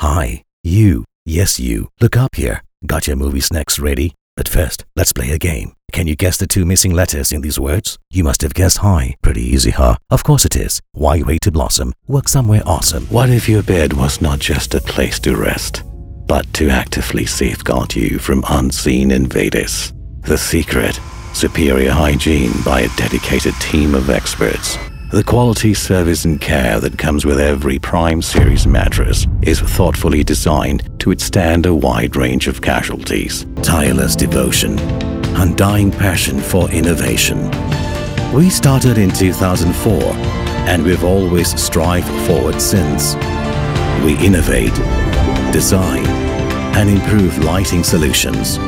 Hi, you. Yes, you. Look up here. Got your movie snacks ready? But first, let's play a game. Can you guess the two missing letters in these words? You must have guessed hi. Pretty easy, huh? Of course it is. Why wait to blossom? Work somewhere awesome. What if your bed was not just a place to rest, but to actively safeguard you from unseen invaders? The secret superior hygiene by a dedicated team of experts. The quality service and care that comes with every Prime Series mattress is thoughtfully designed to withstand a wide range of casualties. Tireless devotion, undying passion for innovation. We started in 2004 and we've always strived forward since. We innovate, design, and improve lighting solutions